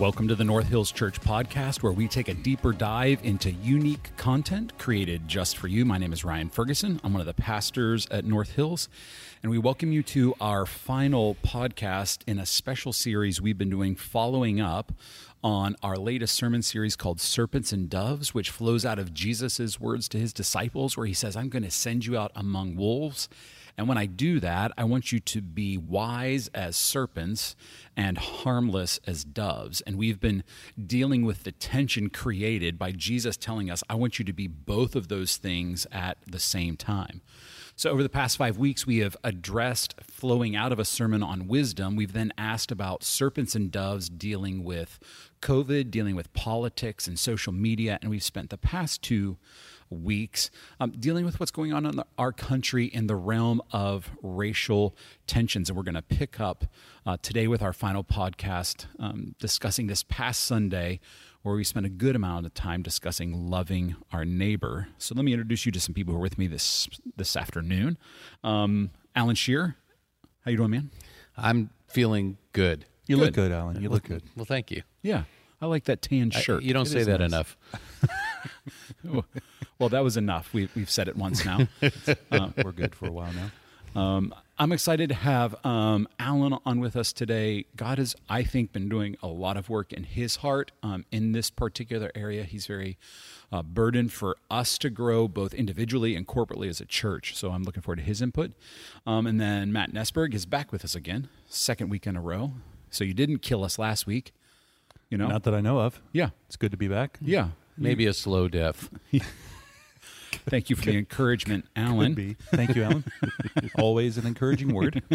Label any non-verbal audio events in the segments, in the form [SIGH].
Welcome to the North Hills Church podcast, where we take a deeper dive into unique content created just for you. My name is Ryan Ferguson. I'm one of the pastors at North Hills, and we welcome you to our final podcast in a special series we've been doing following up on our latest sermon series called Serpents and Doves, which flows out of Jesus' words to his disciples, where he says, I'm going to send you out among wolves and when I do that, I want you to be wise as serpents and harmless as doves. And we've been dealing with the tension created by Jesus telling us, I want you to be both of those things at the same time. So, over the past five weeks, we have addressed flowing out of a sermon on wisdom. We've then asked about serpents and doves dealing with COVID, dealing with politics and social media. And we've spent the past two weeks, um, dealing with what's going on in the, our country in the realm of racial tensions. And we're going to pick up uh, today with our final podcast um, discussing this past Sunday, where we spent a good amount of time discussing loving our neighbor. So let me introduce you to some people who are with me this this afternoon. Um, Alan Shear, how you doing, man? I'm feeling good. You good. look good, Alan. You look good. Well, thank you. Yeah, I like that tan shirt. I, you don't it say that nice. enough. [LAUGHS] well, that was enough. We, we've said it once now. [LAUGHS] Uh, We're good for a while now. Um, I'm excited to have um, Alan on with us today. God has, I think, been doing a lot of work in his heart um, in this particular area. He's very uh, burdened for us to grow both individually and corporately as a church. So I'm looking forward to his input. Um, and then Matt Nesberg is back with us again, second week in a row. So you didn't kill us last week. You know, not that I know of. Yeah, it's good to be back. Yeah, maybe a slow death. [LAUGHS] Thank you for the encouragement, Alan. Thank you, Alan. [LAUGHS] Always an encouraging word. [LAUGHS]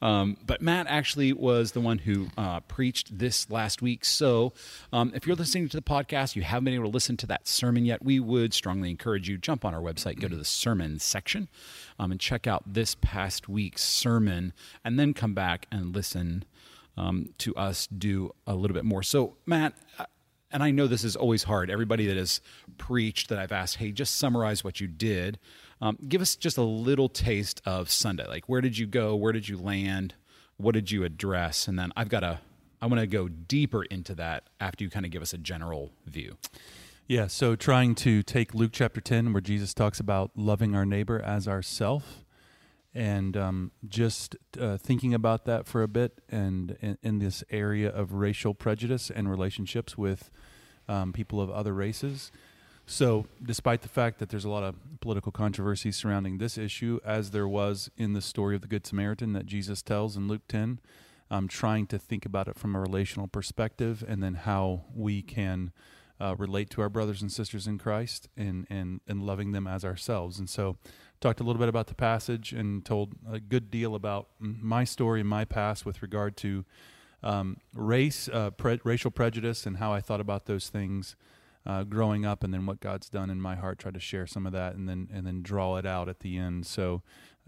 Um, but Matt actually was the one who uh, preached this last week. So um, if you're listening to the podcast, you haven't been able to listen to that sermon yet, we would strongly encourage you jump on our website, go to the sermon section, um, and check out this past week's sermon, and then come back and listen um, to us do a little bit more. So, Matt, and I know this is always hard. Everybody that has preached that I've asked, hey, just summarize what you did. Um, give us just a little taste of Sunday. Like, where did you go? Where did you land? What did you address? And then I've got a, I want to go deeper into that after you kind of give us a general view. Yeah, so trying to take Luke chapter 10, where Jesus talks about loving our neighbor as ourself, and um, just uh, thinking about that for a bit and in, in, this area of racial prejudice and relationships with um, people of other races. So, despite the fact that there's a lot of political controversy surrounding this issue, as there was in the story of the Good Samaritan that Jesus tells in Luke 10, I'm trying to think about it from a relational perspective and then how we can uh, relate to our brothers and sisters in Christ and, and, and loving them as ourselves. And so, talked a little bit about the passage and told a good deal about my story and my past with regard to um, race, uh, pre- racial prejudice, and how I thought about those things uh, growing up, and then what God's done in my heart. Tried to share some of that, and then and then draw it out at the end. So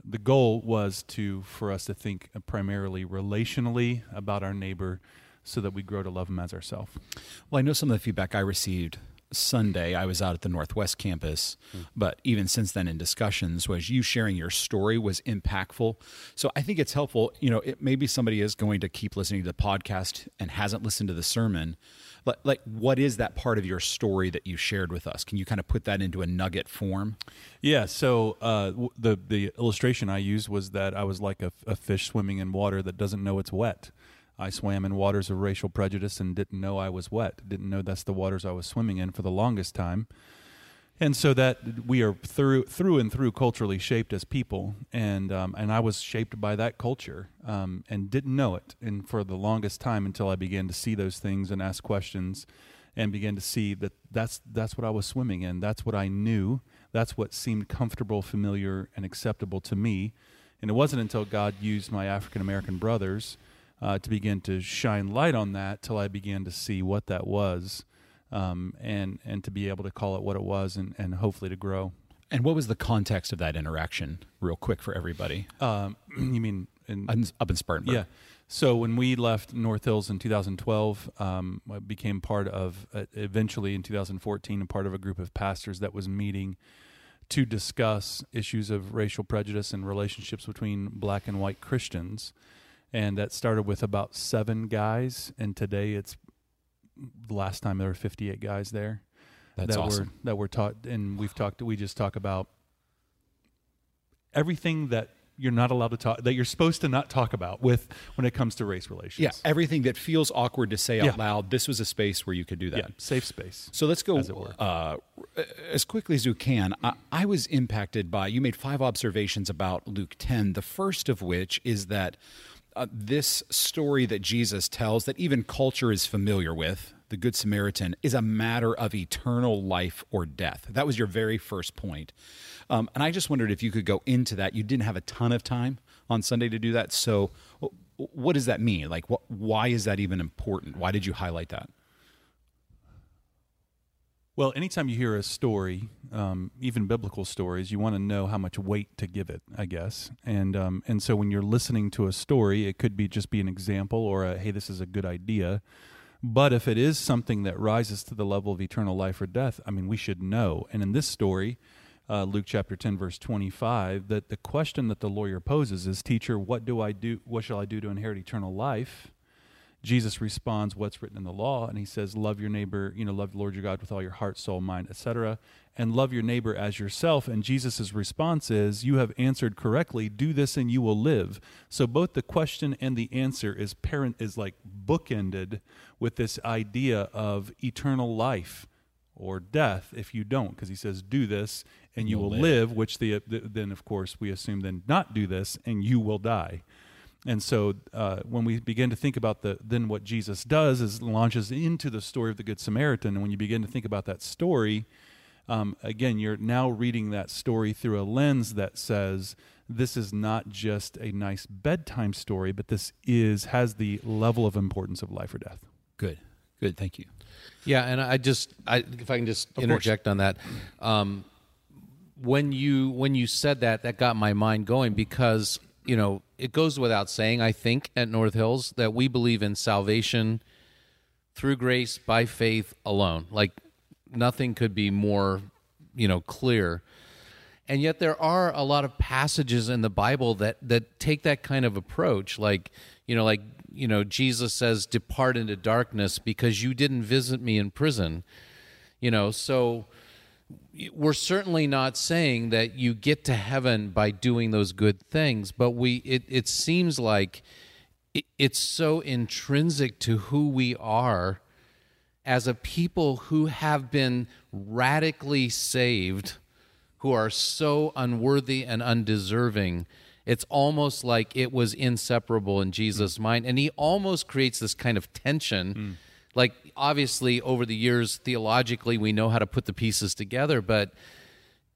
the goal was to for us to think primarily relationally about our neighbor, so that we grow to love him as ourselves. Well, I know some of the feedback I received Sunday, I was out at the Northwest campus, mm. but even since then in discussions, was you sharing your story was impactful. So I think it's helpful. You know, it, maybe somebody is going to keep listening to the podcast and hasn't listened to the sermon. Like, like, what is that part of your story that you shared with us? Can you kind of put that into a nugget form? Yeah. So uh, the the illustration I used was that I was like a, a fish swimming in water that doesn't know it's wet. I swam in waters of racial prejudice and didn't know I was wet. Didn't know that's the waters I was swimming in for the longest time. And so that we are through through and through culturally shaped as people, and um, and I was shaped by that culture um, and didn't know it. And for the longest time, until I began to see those things and ask questions, and began to see that that's that's what I was swimming in. That's what I knew. That's what seemed comfortable, familiar, and acceptable to me. And it wasn't until God used my African American brothers uh, to begin to shine light on that till I began to see what that was, um, and and to be able to call it what it was, and, and hopefully to grow. And what was the context of that interaction, real quick for everybody? Um, [CLEARS THROAT] you mean in, up in Spartanburg? Yeah. So when we left North Hills in 2012, um, I became part of uh, eventually in 2014 a part of a group of pastors that was meeting to discuss issues of racial prejudice and relationships between black and white Christians and that started with about seven guys, and today it's the last time there were 58 guys there That's that awesome. were that were taught, and we've talked. We just talk about everything that you're not allowed to talk that you're supposed to not talk about with when it comes to race relations. Yeah, everything that feels awkward to say out Yeah. loud. This was a space where you could do that. yeah, safe space. So let's go As uh, as quickly as you can. I, I was impacted by, you made five observations about Luke 10, the first of which is that uh, this story that Jesus tells, that even culture is familiar with, the Good Samaritan, is a matter of eternal life or death. That was your very first point. Um, and I just wondered if you could go into that. You didn't have a ton of time on Sunday to do that. So, what does that mean? Like, why is that even important? Why did you highlight that? Well, anytime you hear a story, um, even biblical stories, you want to know how much weight to give it, I guess. And um, and so when you're listening to a story, it could be just be an example or a hey, this is a good idea. But if it is something that rises to the level of eternal life or death, I mean, we should know. And in this story, uh, Luke chapter ten, verse twenty-five, that the question that the lawyer poses is, "Teacher, what do I do? What shall I do to inherit eternal life?" Jesus responds, "What's written in the law?" And he says, "Love your neighbor. You know, love the Lord your God with all your heart, soul, mind, etc., and love your neighbor as yourself." And Jesus' response is, "You have answered correctly. Do this, and you will live." So both the question and the answer is parent is like bookended with this idea of eternal life or death if you don't, because he says, "Do this, and you will live." live." Which the, the then of course we assume then not do this, and you will die. And so, uh, when we begin to think about the then what Jesus does is launches into the story of the Good Samaritan, and when you begin to think about that story, um, again, you're now reading that story through a lens that says this is not just a nice bedtime story, but this is has the level of importance of life or death. Good, good. Thank you. Yeah, and I just, I, if I can just interject on that, um, when you when you said that, that got my mind going because you know it goes without saying. I think at North Hills that we believe in salvation through grace by faith alone. Like nothing could be more, you know, clear. And yet there are a lot of passages in the Bible that that take that kind of approach like, you know, like, you know, Jesus says depart into darkness because you didn't visit me in prison. You know, so we're certainly not saying that you get to heaven by doing those good things, but we it it seems like it, it's so intrinsic to who we are as a people who have been radically saved, who are so unworthy and undeserving. It's almost like it was inseparable in Jesus' mind. And he almost creates this kind of tension. Hmm. Like, obviously, over the years, theologically, we know how to put the pieces together, but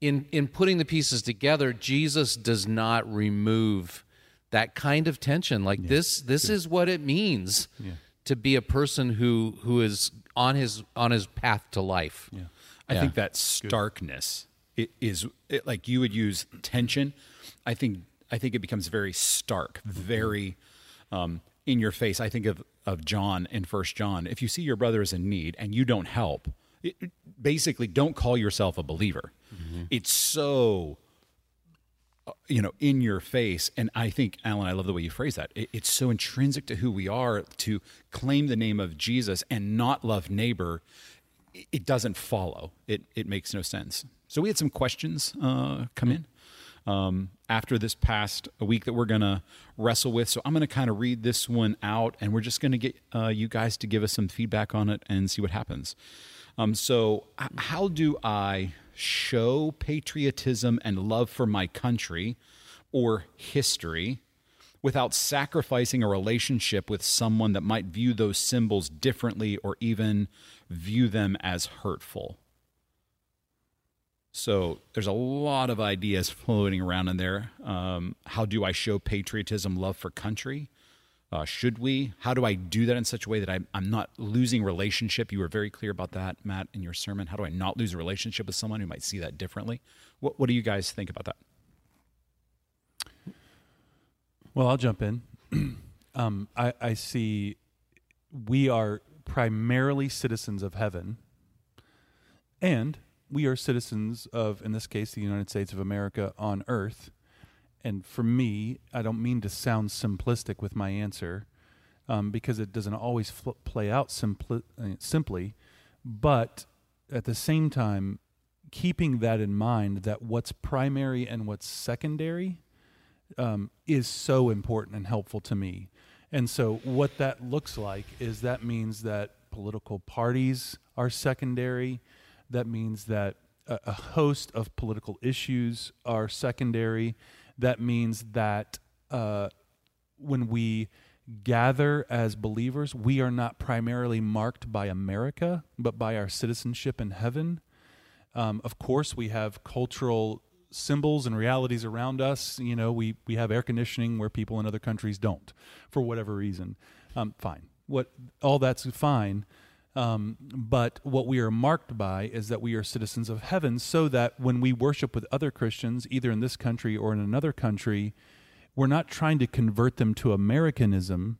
in, in putting the pieces together, Jesus does not remove that kind of tension. Like, this, this is what it means to be a person who, who is on his, on his path to life. Yeah. I think that starkness i- is it, like you would use tension. I think I think it becomes very stark, very um, in your face. I think of of John in First John. If you see your brother is in need and you don't help, it, basically don't call yourself a believer. It's so uh, you know in your face. And i think alan i love the way you phrase that. It, it's so intrinsic to who we are to claim the name of jesus and not love neighbor. It- it doesn't follow. It it makes no sense. So we had some questions uh, come in um, after this past week that we're going to wrestle with so i'm going to kind of read this one out and we're just going to get uh, you guys to give us some feedback on it and see what happens um, so, how do I show patriotism and love for my country or history without sacrificing a relationship with someone that might view those symbols differently or even view them as hurtful? So, there's a lot of ideas floating around in there. Um, how do I show patriotism, love for country? Uh, should we? How do I do that in such a way that I'm, I'm not losing relationship? You were very clear about that, Matt, in your sermon. How do I not lose a relationship with someone who might see that differently? What, what do you guys think about that? Well, I'll jump in. [CLEARS THROAT] um, I, I see we are primarily citizens of heaven, and we are citizens of, in this case, the United States of America on earth. And for me, I don't mean to sound simplistic with my answer, um, because it doesn't always fl- play out simpli- uh, simply. But at the same time, keeping that in mind that what's primary and what's secondary um, is so important and helpful to me. And so, what that looks like is that means that political parties are secondary. That means that a, a host of political issues are secondary. That means that uh, when we gather as believers, we are not primarily marked by America, but by our citizenship in heaven. Um, of course, we have cultural symbols and realities around us. You know, we, we have air conditioning where people in other countries don't, for whatever reason. Um, fine. What all that's fine. Um, but what we are marked by is that we are citizens of heaven, so that when we worship with other Christians, either in this country or in another country, we're not trying to convert them to Americanism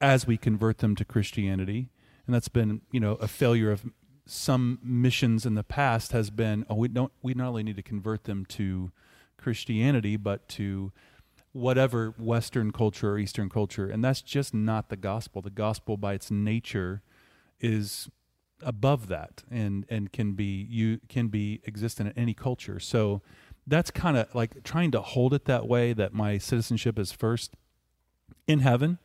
as we convert them to Christianity. And that's been, you know, a failure of some missions in the past has been oh we don't we not only need to convert them to Christianity but to whatever western culture or eastern culture and that's just not the gospel the gospel by its nature is above that and and can be you can be existent in any culture so that's kind of like trying to hold it that way that my citizenship is first in heaven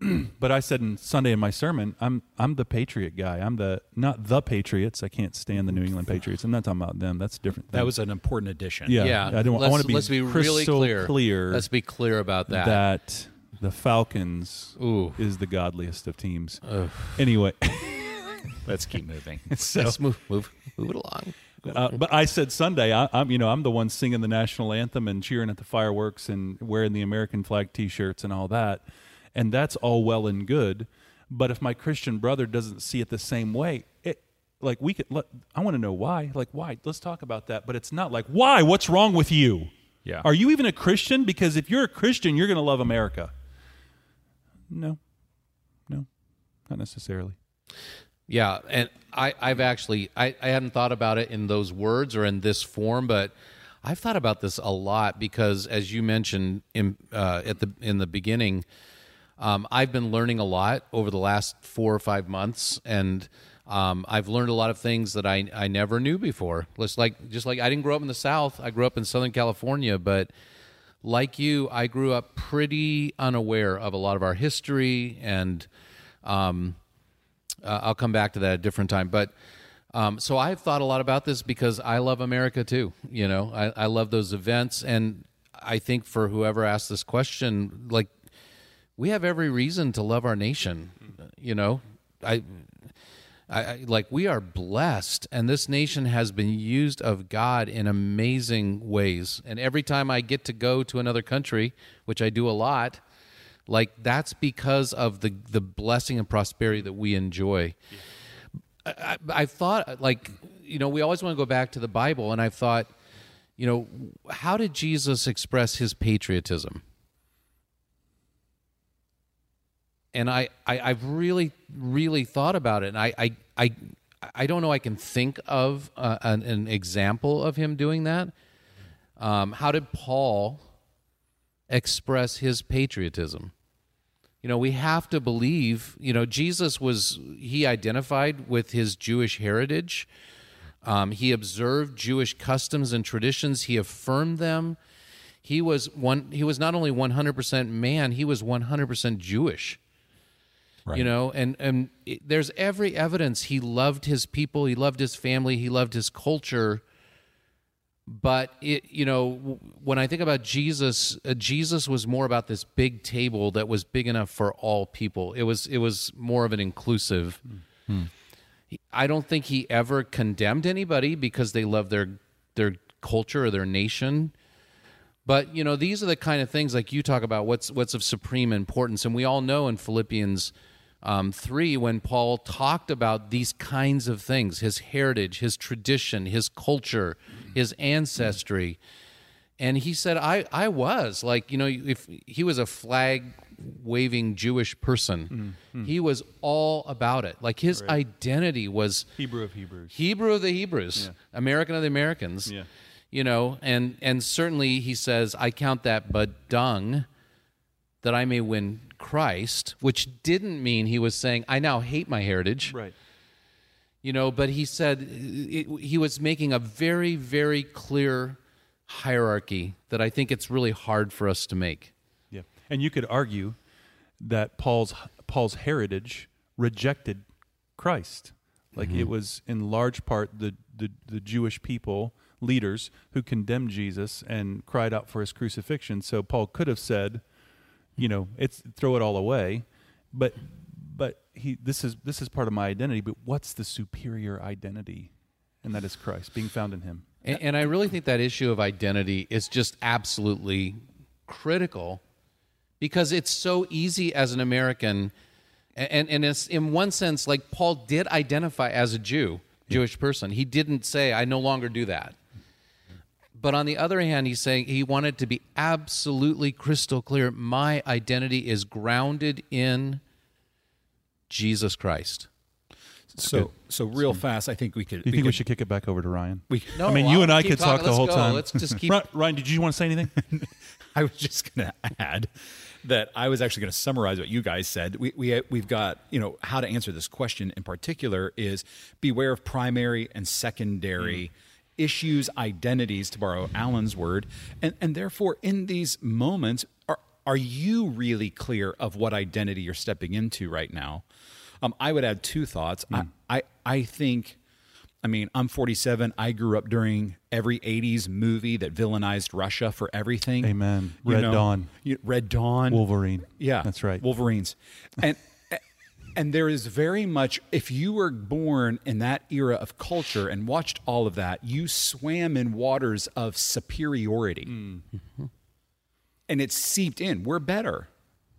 [CLEARS THROAT] but I said in Sunday in my sermon, I'm I'm the Patriot guy. I'm the not the Patriots. I can't stand the New England Patriots. I'm not talking about them. That's different. Thing. That was an important addition. Yeah, Yeah, I don't. I let's- want to be let's be really clear. clear Let's be clear about that. that the Falcons Ooh. is the godliest of teams. Anyway, [LAUGHS] Let's keep moving. [LAUGHS] so Let's move move move it along. Uh, but I said Sunday, I, I'm you know I'm the one singing the national anthem and cheering at the fireworks and wearing the American flag T-shirts and all that, and that's all well and good. But if my Christian brother doesn't see it the same way, it like we could. Let, I want to know why. Like why? Let's talk about that. But it's not like why. What's wrong with you? Yeah. Are you even a Christian? Because if you're a Christian, you're going to love America. No, no, not necessarily. Yeah, and I, I've actually I, I hadn't thought about it in those words or in this form, but I've thought about this a lot because, as you mentioned in uh, at the in the beginning, um, I've been learning a lot over the last four or five months, and um, I've learned a lot of things that I I never knew before. Just like just like I didn't grow up in the South, I grew up in Southern California, but like you, I grew up pretty unaware of a lot of our history and. Um, uh, I'll come back to that at a different time. But um, so I've thought a lot about this because I love America too. You know, I, I love those events, and I think for whoever asked this question, like we have every reason to love our nation. You know, I. I, I- like we are blessed, and this nation has been used of God in amazing ways. And every time I get to go to another country, which I do a lot, like that's because of the the blessing and prosperity that we enjoy. I, I, thought like you know we always want to go back to the Bible, and I've thought, you know, how did Jesus express his patriotism? And I, I I've really really thought about it, and I I I, I don't know I can think of uh, an, an example of him doing that. Um, how did Paul express his patriotism? you know we have to believe you know jesus was he identified with his jewish heritage um, he observed jewish customs and traditions he affirmed them he was one he was not only 100% man he was 100% jewish you know and and it, there's every evidence he loved his people he loved his family he loved his culture. But it you know when i think about jesus uh, jesus was more about this big table that was big enough for all people. It was it was more of an inclusive. He- i don't think he ever condemned anybody because they love their their culture or their nation. But you know these are the kind of things like you talk about what's what's of supreme importance. And we all know in philippians um, 3 when paul talked about these kinds of things his heritage his tradition his culture his ancestry and he said i i was like you know if he was a flag waving jewish person he was all about it like his identity was Hebrew of Hebrews. Hebrew of the Hebrews, American of the Americans. Yeah. You know, and and certainly he says, "I count that but dung, that I may win Christ, which didn't mean he was saying, I now hate my heritage. Right. You know, but he said it, he was making a very, very clear hierarchy that I think it's really hard for us to make. Yeah. And you could argue that Paul's Paul's heritage rejected Christ. Like it mm-hmm. was in large part the, the, the Jewish people, leaders, who condemned Jesus and cried out for his crucifixion. So Paul could have said, you know, it's throw it all away. But but he this is this is part of my identity, but what's the superior identity? And that is Christ, being found in him. And, and I really think that issue of identity is just absolutely critical because it's so easy as an American. And, and it's in one sense, like Paul did identify as a Jew, Jewish person. He didn't say, I no longer do that. But on the other hand, he's saying he wanted to be absolutely crystal clear my identity is grounded in Jesus Christ. So, so real fast, I think we could. Do you think we should kick it back over to Ryan? We, No, I mean, you and I keep could talk talking. the Let's whole go. time. Let's just keep- [LAUGHS] Ryan, did you want to say anything? [LAUGHS] I was just going to add that I was actually going to summarize what you guys said. We, we we've got you know how to answer this question in particular is beware of primary and secondary mm-hmm. Issues, identities, to borrow Alan's word, and and therefore in these moments are are you really clear of what identity you're stepping into right now? Um, I would add two thoughts. I, I I think. I mean, I'm 47. I grew up during every 80s movie that villainized Russia for everything. Amen. You Red know, Dawn. you- Red Dawn. Wolverine. Yeah. That's right. Wolverines. And and there is very much if you were born in that era of culture and watched all of that, you swam in waters of superiority. Mm-hmm. And it seeped in. We're better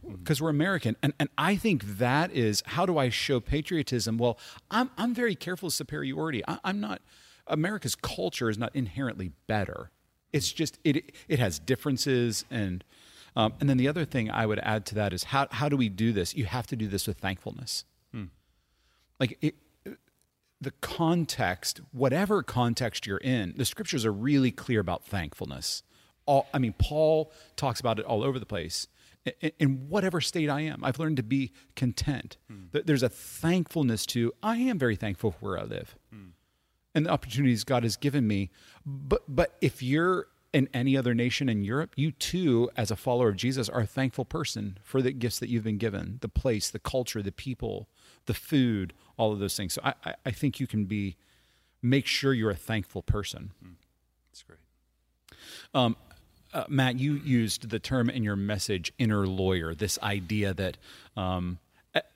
because we're American. And and I think that is how do I show patriotism? Well, I'm I'm very careful of superiority. I, I'm not America's culture is not inherently better. It's just it it has differences and um, and then the other thing I would add to that is how how do we do this? You have to do this with thankfulness. Hmm. Like it, the context, whatever context you're in, the scriptures are really clear about thankfulness. All, I mean, Paul talks about it all over the place. In, in whatever state I am, I've learned to be content. Hmm. Th- There's a thankfulness to, I am very thankful for where I live hmm. and the opportunities God has given me. But, but if you're in any other nation in Europe, you too, as a follower of Jesus, are a thankful person for the gifts that you've been given the place, the culture, the people, the food, all of those things. So I, I, I think you can be, make sure you're a thankful person. That's great. Um, uh, Matt, you used the term in your message, inner lawyer, this idea that um,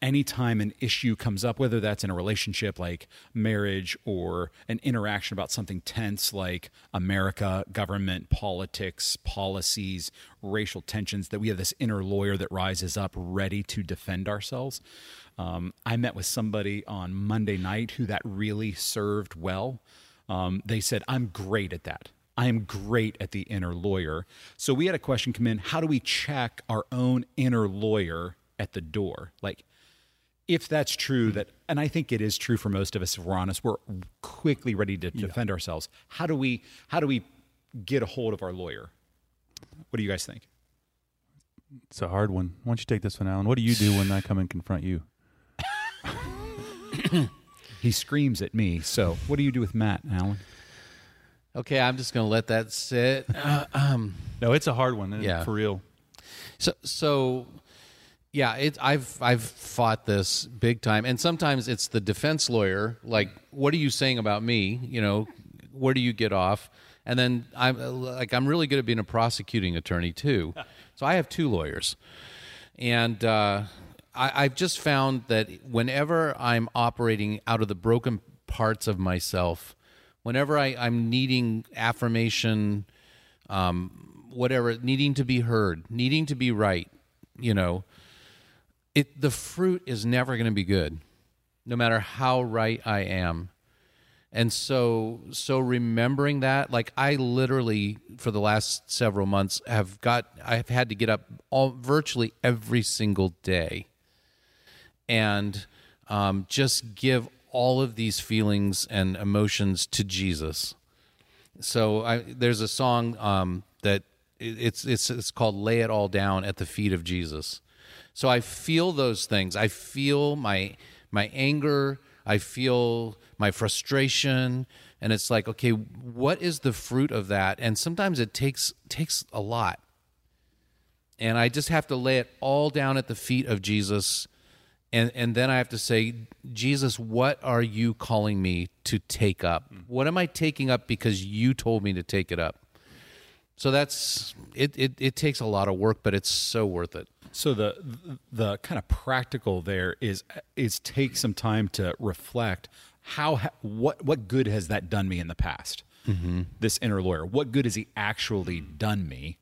anytime an issue comes up, whether that's in a relationship like marriage or an interaction about something tense like America, government, politics, policies, racial tensions, that we have this inner lawyer that rises up ready to defend ourselves. Um, I met with somebody on Monday night who that really served well. Um, they said, I'm great at that. I am great at the inner lawyer. So we had a question come in how do we check our own inner lawyer at the door? Like, if that's true, that, and I think it is true for most of us, if we're honest, we're quickly ready to defend ourselves. How do we, how do we get a hold of our lawyer? What do you guys think? It's a hard one. Why don't you take this one, Alan? What do you do when I come and confront you? [COUGHS] He screams at me. So, what do you do with Matt, Alan? Okay, I'm just going to let that sit. Uh, um, No, it's a hard one. Yeah. For real. So, so yeah, it, I've I've fought this big time, and sometimes it's the defense lawyer. Like, what are you saying about me? You know, where do you get off? And then I'm like, I'm really good at being a prosecuting attorney too. So I have two lawyers, and uh, I, I've just found that whenever I'm operating out of the broken parts of myself, whenever I, I'm needing affirmation, um, whatever, needing to be heard, needing to be right, you know, it the fruit is never going to be good, no matter how right I am. And so, so remembering that, like I literally for the last several months have got, I've had to get up all virtually every single day, and um, just give all of these feelings and emotions to Jesus. So I, there's a song um, that it's it's it's called "Lay It All Down at the Feet of Jesus," So I feel those things. I feel my my anger, I feel my frustration, and it's like, okay, what is the fruit of that? And sometimes it takes takes a lot. And I just have to lay it all down at the feet of Jesus. And and then I have to say, Jesus, what are you calling me to take up? Mm. What am I taking up because you told me to take it up? So that's it, it it takes a lot of work, but it's so worth it. So the the kind of practical there is is take some time to reflect how what what good has that done me in the past? Mm-hmm. This inner lawyer, what good has he actually done me?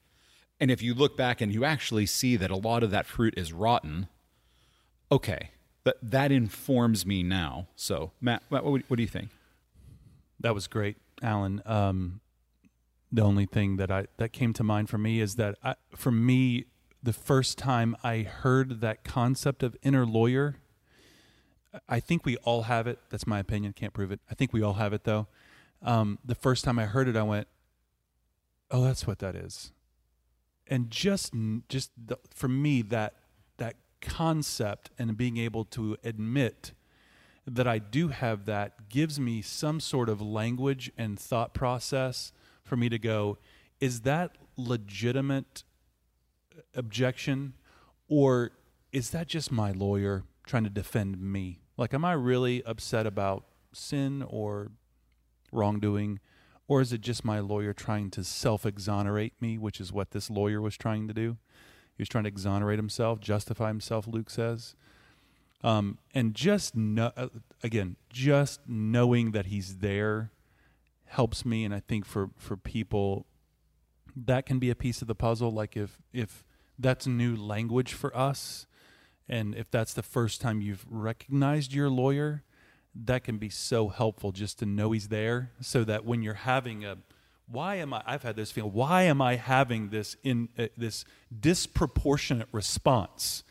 And if you look back and you actually see that a lot of that fruit is rotten, okay, that that informs me now. So Matt, Matt what, what do you think? That was great, Alan. Um, the only thing that I that came to mind for me is that I, for me, the first time I heard that concept of inner lawyer I think we all have it. That's my opinion. Can't prove it. I think we all have it though. Um, the first time I heard it, I went, "Oh, that's what that is." And just, just the, for me, that that concept and being able to admit that I do have that gives me some sort of language and thought process for me to go, is that legitimate objection, or is that just my lawyer trying to defend me? Like, am I really upset about sin or wrongdoing? Or is it just my lawyer trying to self exonerate me, which is what this lawyer was trying to do? He was trying to exonerate himself, justify himself, Luke says. Um, and just know, uh, again, just knowing that he's there helps me. And I think for, for people, that can be a piece of the puzzle. Like if, if that's new language for us, and if that's the first time you've recognized your lawyer, that can be so helpful just to know he's there so that when you're having a why am I I've had this feeling why am I having this in uh, this disproportionate response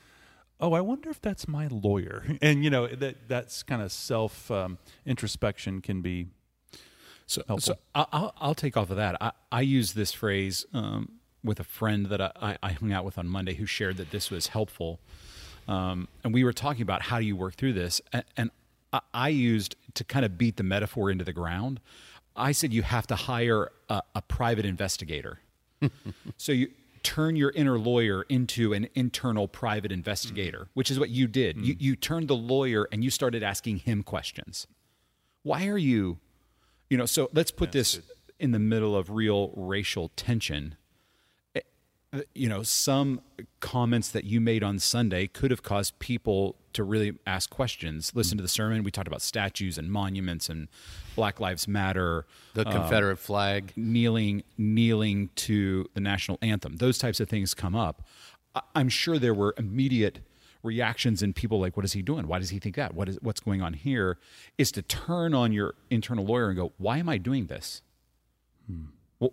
oh I wonder if that's my lawyer [LAUGHS] and you know that that's kind of self um, introspection can be so, helpful. so I'll, I'll take off of that I, I use this phrase um, with a friend that I, I hung out with on Monday who shared that this was helpful um, and we were talking about how do you work through this. And, and I, I, used to kind of beat the metaphor into the ground. I said you have to hire a, a private investigator. [LAUGHS] so you turn your inner lawyer into an internal private investigator, mm. which is what you did. Mm. You, you turned the lawyer and you started asking him questions. Why are you, you know, so let's put That's this good. in the middle of real racial tension eh, eh, you know, some comments that you made on Sunday could have caused people to really ask questions. Listen mm-hmm. to the sermon. We talked about statues and monuments and Black Lives Matter, the uh, Confederate uh, flag, kneeling, kneeling to the national anthem. Those types of things come up. I'm sure there were immediate reactions in people like, "What is he doing? Why does he think that? What is what's going on here is to turn on your internal lawyer and go, "Why am I doing this?" Hmm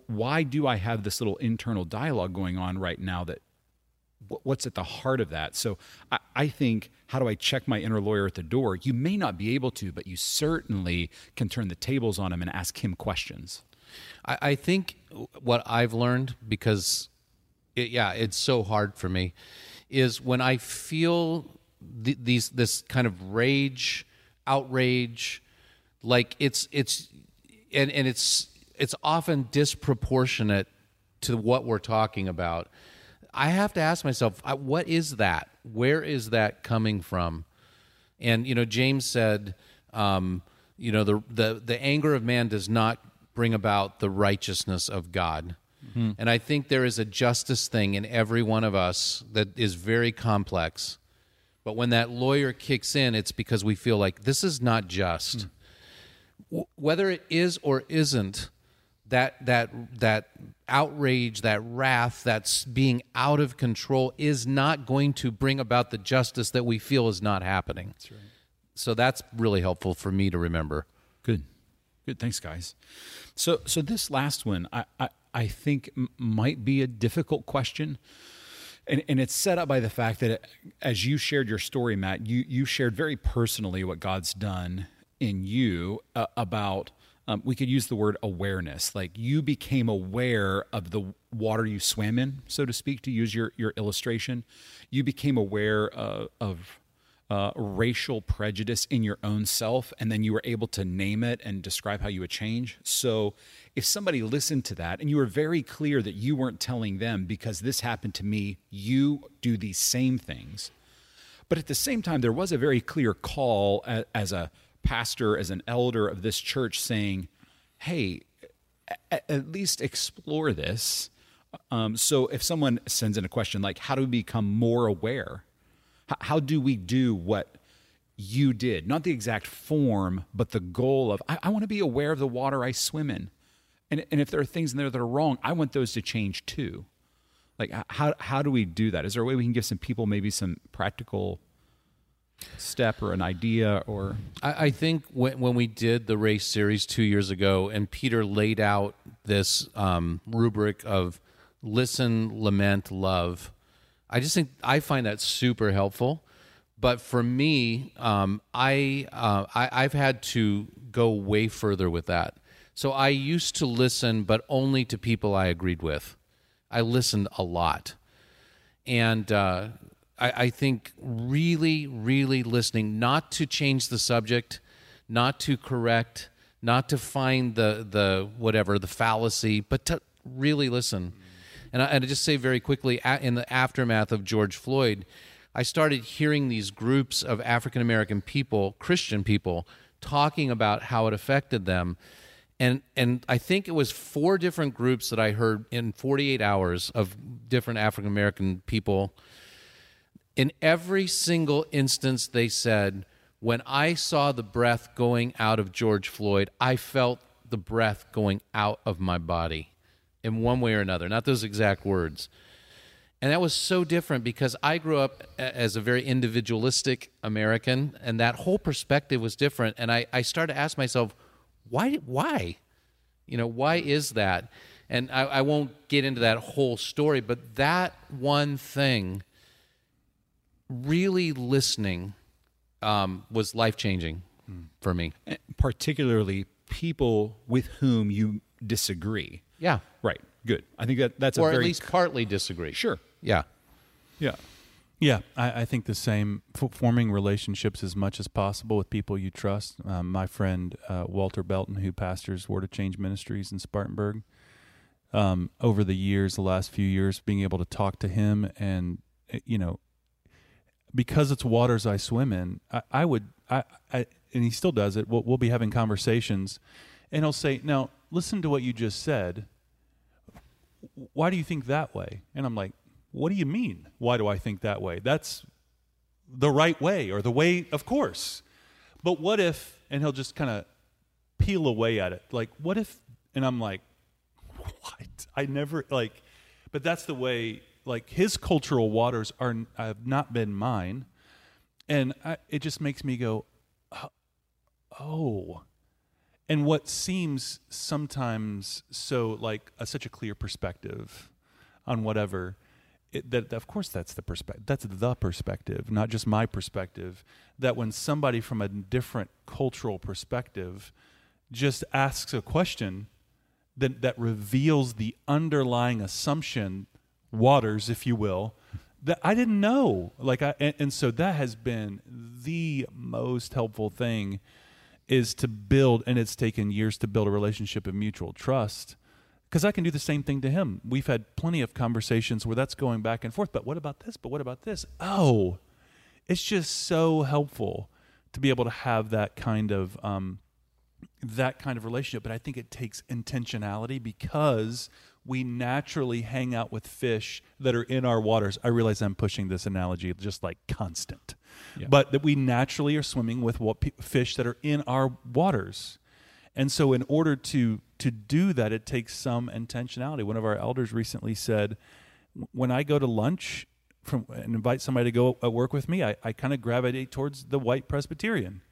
why do I have this little internal dialogue going on right now that what's at the heart of that? So I, I, think, how do I check my inner lawyer at the door? You may not be able to, but you certainly can turn the tables on him and ask him questions. I, I think what I've learned, because it, yeah, it's so hard for me, is when I feel th- these this kind of rage, outrage, like it's it's and and it's it's often disproportionate to what we're talking about. I have to ask myself, what is that? Where is that coming from? And you know, James said, um, you know, the, the the anger of man does not bring about the righteousness of God. Mm-hmm. And I think there is a justice thing in every one of us that is very complex. But when that lawyer kicks in, it's because we feel like this is not just. Mm. W- whether it is or isn't, that that that outrage, that wrath that's being out of control is not going to bring about the justice that we feel is not happening. That's right. So that's really helpful for me to remember. Good. Good. Thanks, guys. So so this last one I I, I think m- might be a difficult question. And, and it's set up by the fact that it, as you shared your story, Matt, you, you shared very personally what God's done in you uh, about um, we could use the word awareness. Like you became aware of the water you swam in, so to speak, to use your, your illustration. You became aware uh, of uh, racial prejudice in your own self, and then you were able to name it and describe how you would change. So, if somebody listened to that and you were very clear that you weren't telling them because this happened to me, you do these same things. But at the same time, there was a very clear call as a pastor, as an elder of this church, saying, hey, at least explore this. Um, so if someone sends in a question like, how do we become more aware? How do we do what you did? Not the exact form, but the goal of I, I want to be aware of the water I swim in. And, and if there are things in there that are wrong, I want those to change too. Like how how do we do that? Is there a way we can give some people maybe some practical step or an idea or I, I, think when, when we did the race series two years ago and peter laid out this um, rubric of listen lament love I just think I find that super helpful. But for me, um, I, uh, I I've had to go way further with that. So I used to listen, but only to people I agreed with. I listened a lot, and uh, I, I think really, really listening, not to change the subject, not to correct, not to find the the whatever the fallacy, but to really listen. And I, and I just say very quickly, in the aftermath of George Floyd, I started hearing these groups of African American people, Christian people, talking about how it affected them. And, and I think it was four different groups that I heard in 48 hours of different African American people. In every single instance, they said, When I saw the breath going out of George Floyd, I felt the breath going out of my body in one way or another, not those exact words. And that was so different because I grew up as a very individualistic American, and that whole perspective was different. And I, I started to ask myself, why? Why? You know, why is that? And I, I won't get into that whole story, but that one thing, really listening, um, was life changing hmm. for me. Particularly people with whom you disagree. Yeah. Right. Good. I think that that's or a very or at least partly disagree. Sure. Yeah. Yeah. Yeah, I, I think the same. F- forming relationships as much as possible with people you trust. Um, my friend uh, Walter Belton, who pastors Word of Change Ministries in Spartanburg, um, over the years, the last few years, being able to talk to him and eh, you know, because it's waters I swim in, I, I would, I, I, and he still does it. We'll, we'll be having conversations, and he'll say, "Now, listen to what you just said." why do you think that way? And I'm like, what do you mean? Why do I think that way? That's the right way or the way, of course. But what if, and he'll just kind of peel away at it. Like, what if, and I'm like, [LAUGHS] what? I never, like, but that's the way, like, his cultural waters are, have not been mine. And I, it just makes me go, uh, oh, and what seems sometimes so like a, such a clear perspective on whatever it, that of course that's the perspective that's the perspective not just my perspective that when somebody from a different cultural perspective just asks a question that that reveals the underlying assumption waters if you will that I didn't know. Like I and, and so that has been the most helpful thing is to build, and it's taken years to build a relationship of mutual trust. Because I can do the same thing to him. We've had plenty of conversations where that's going back and forth. But what about this? But what about this? Oh, it's just so helpful to be able to have that kind of um, that kind of relationship. But I think it takes intentionality because we naturally hang out with fish that are in our waters. I realize I'm pushing this analogy just like constant, yeah. but that we naturally are swimming with what fish that are in our waters. And so, in order to to do that, it takes some intentionality. One of our elders recently said, "When I go to lunch from and invite somebody to go work with me, I, I kind of gravitate towards the white Presbyterian."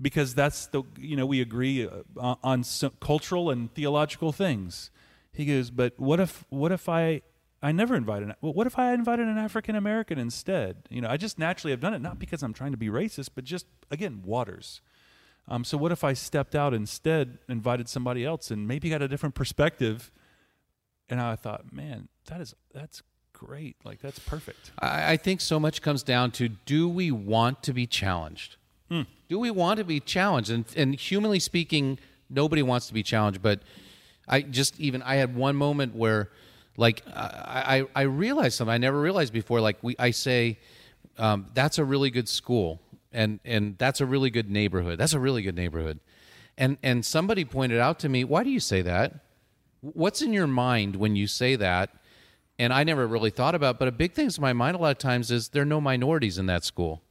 because that's the you know we agree uh, on cultural and theological things he goes, but what if what if I I never invited an, what if I invited an African American instead? You know, I just naturally have done it not because I'm trying to be racist, but just again waters. Um, so what if I stepped out instead, invited somebody else, and maybe got a different perspective? And I thought, man, that is that's great. Like that's perfect. I, I think so much comes down to do we want to be challenged? Hmm. Do we want to be challenged? And, and humanly speaking, nobody wants to be challenged. But I just even I had one moment where, like, I I, I realized something I never realized before. Like we, I say, um, that's a really good school, and and that's a really good neighborhood. That's a really good neighborhood. And and somebody pointed out to me, why do you say that? What's in your mind when you say that? and I never really thought about. But a big thing in my mind a lot of times is there are no minorities in that school,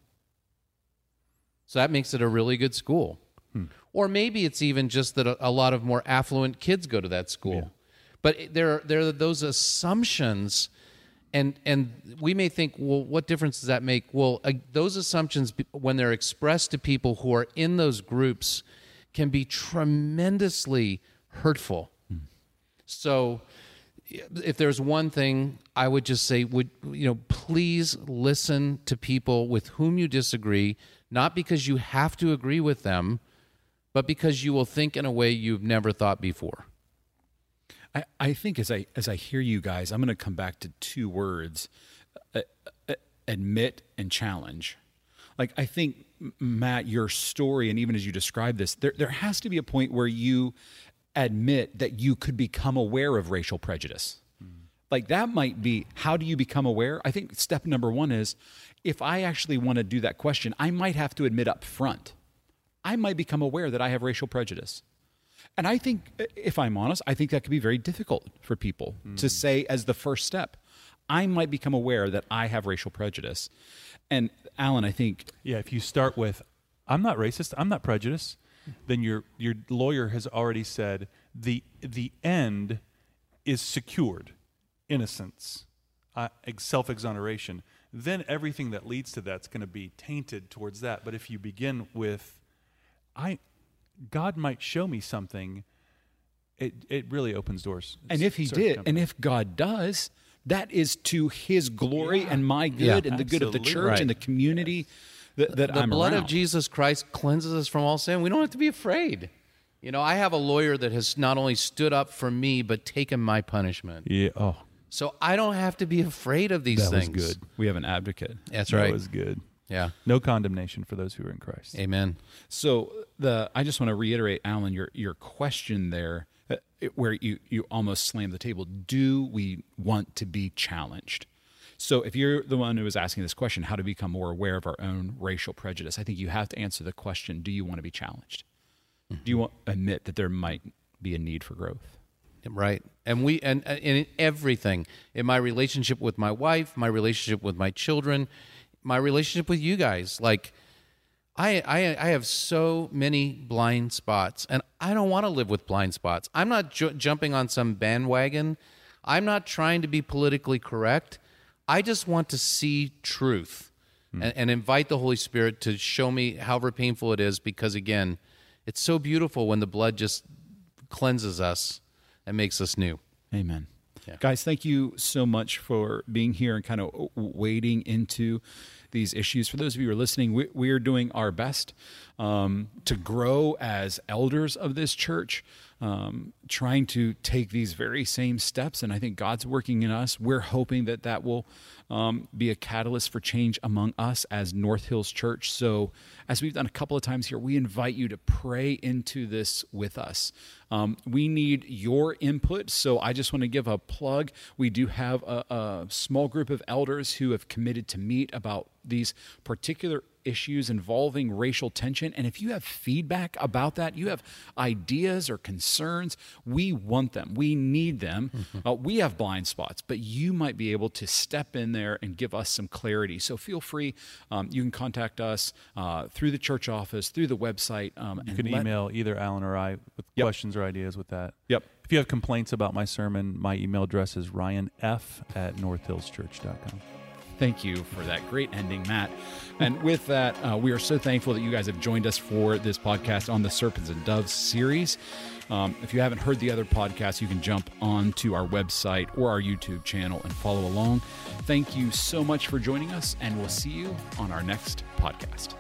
so that makes it a really good school. Hmm. Or maybe it's even just that a, a, lot of more affluent kids go to that school. Yeah. But there are, there are those assumptions, and and we may think, well, what difference does that make? Well, uh, those assumptions when they're expressed to people who are in those groups can be tremendously hurtful. Hmm. So if there's one thing I would just say would you know please listen to people with whom you disagree not because you have to agree with them but because you will think in a way you've never thought before. I, I think as I as I hear you guys I'm going to come back to two words uh, uh, admit and challenge. Like I think Matt your story and even as you describe this there there has to be a point where you admit that you could become aware of racial prejudice. Like that might be how do you become aware? I think step number one is if I actually want to do that question, I might have to admit up front. I might become aware that I have racial prejudice. And I think, if I'm honest, I think that could be very difficult for people mm. to say as the first step. I might become aware that I have racial prejudice. And Alan, I think. Yeah, if you start with, I'm not racist, I'm not prejudiced, then your your lawyer has already said the the end is secured, innocence, uh, self exoneration. Then everything that leads to that's going to be tainted towards that. But if you begin with, I, God might show me something. It it really opens doors. And if He did, and if God does, that is to His glory yeah. and my good yeah, and the good of the church right. and the community that, that the I'm blood around. of Jesus Christ cleanses us from all sin. We don't have to be afraid. You know, I have a lawyer that has not only stood up for me but taken my punishment. Yeah. Oh. So I don't have to be afraid of these that things. was good. We have an advocate. That's right. That was good. Yeah. No condemnation for those who are in Christ. Amen. So the I just want to reiterate, Alan, your your question there, uh, where you you almost slammed the table. Do we want to be challenged? So if you're the one who is asking this question, how to become more aware of our own racial prejudice, I think you have to answer the question, do you want to be challenged? Mm-hmm. Do you want to admit that there might be a need for growth? Right. And we and, and in everything, in my relationship with my wife, my relationship with my children, my relationship with you guys, like I, I, I have so many blind spots, and I don't want to live with blind spots. I'm not ju- jumping on some bandwagon. I'm not trying to be politically correct. I just want to see truth mm. and, and invite the Holy Spirit to show me however painful it is because, again, it's so beautiful when the blood just cleanses us and makes us new. Amen. Yeah. Guys, thank you so much for being here and kind of wading into these issues. For those of you who are listening, we, we are doing our best um, to grow as elders of this church um, trying to take these very same steps. And I think God's working in us. We're hoping that that will um, be a catalyst for change among us as North Hills Church. So, as we've done a couple of times here, we invite you to pray into this with us. Um, we need your input. So, I just want to give a plug. We do have a, a small group of elders who have committed to meet about these particular issues involving racial tension. And if you have feedback about that, you have ideas or concerns, we want them. We need them. Mm-hmm. Uh, we have blind spots, but you might be able to step in there and give us some clarity. So feel free. Um, you can contact us uh, through the church office, through the website. Um, you can let, email either Alan or I with yep. questions or ideas with that. Yep. If you have complaints about my sermon, my email address is ryanf at northhillschurch.com. Thank you for that great ending, Matt. And with that, uh, we are so thankful that you guys have joined us for this podcast on the Serpents and Doves series. Um, if you haven't heard the other podcasts, you can jump onto our website or our YouTube channel and follow along. Thank you so much for joining us, and we'll see you on our next podcast.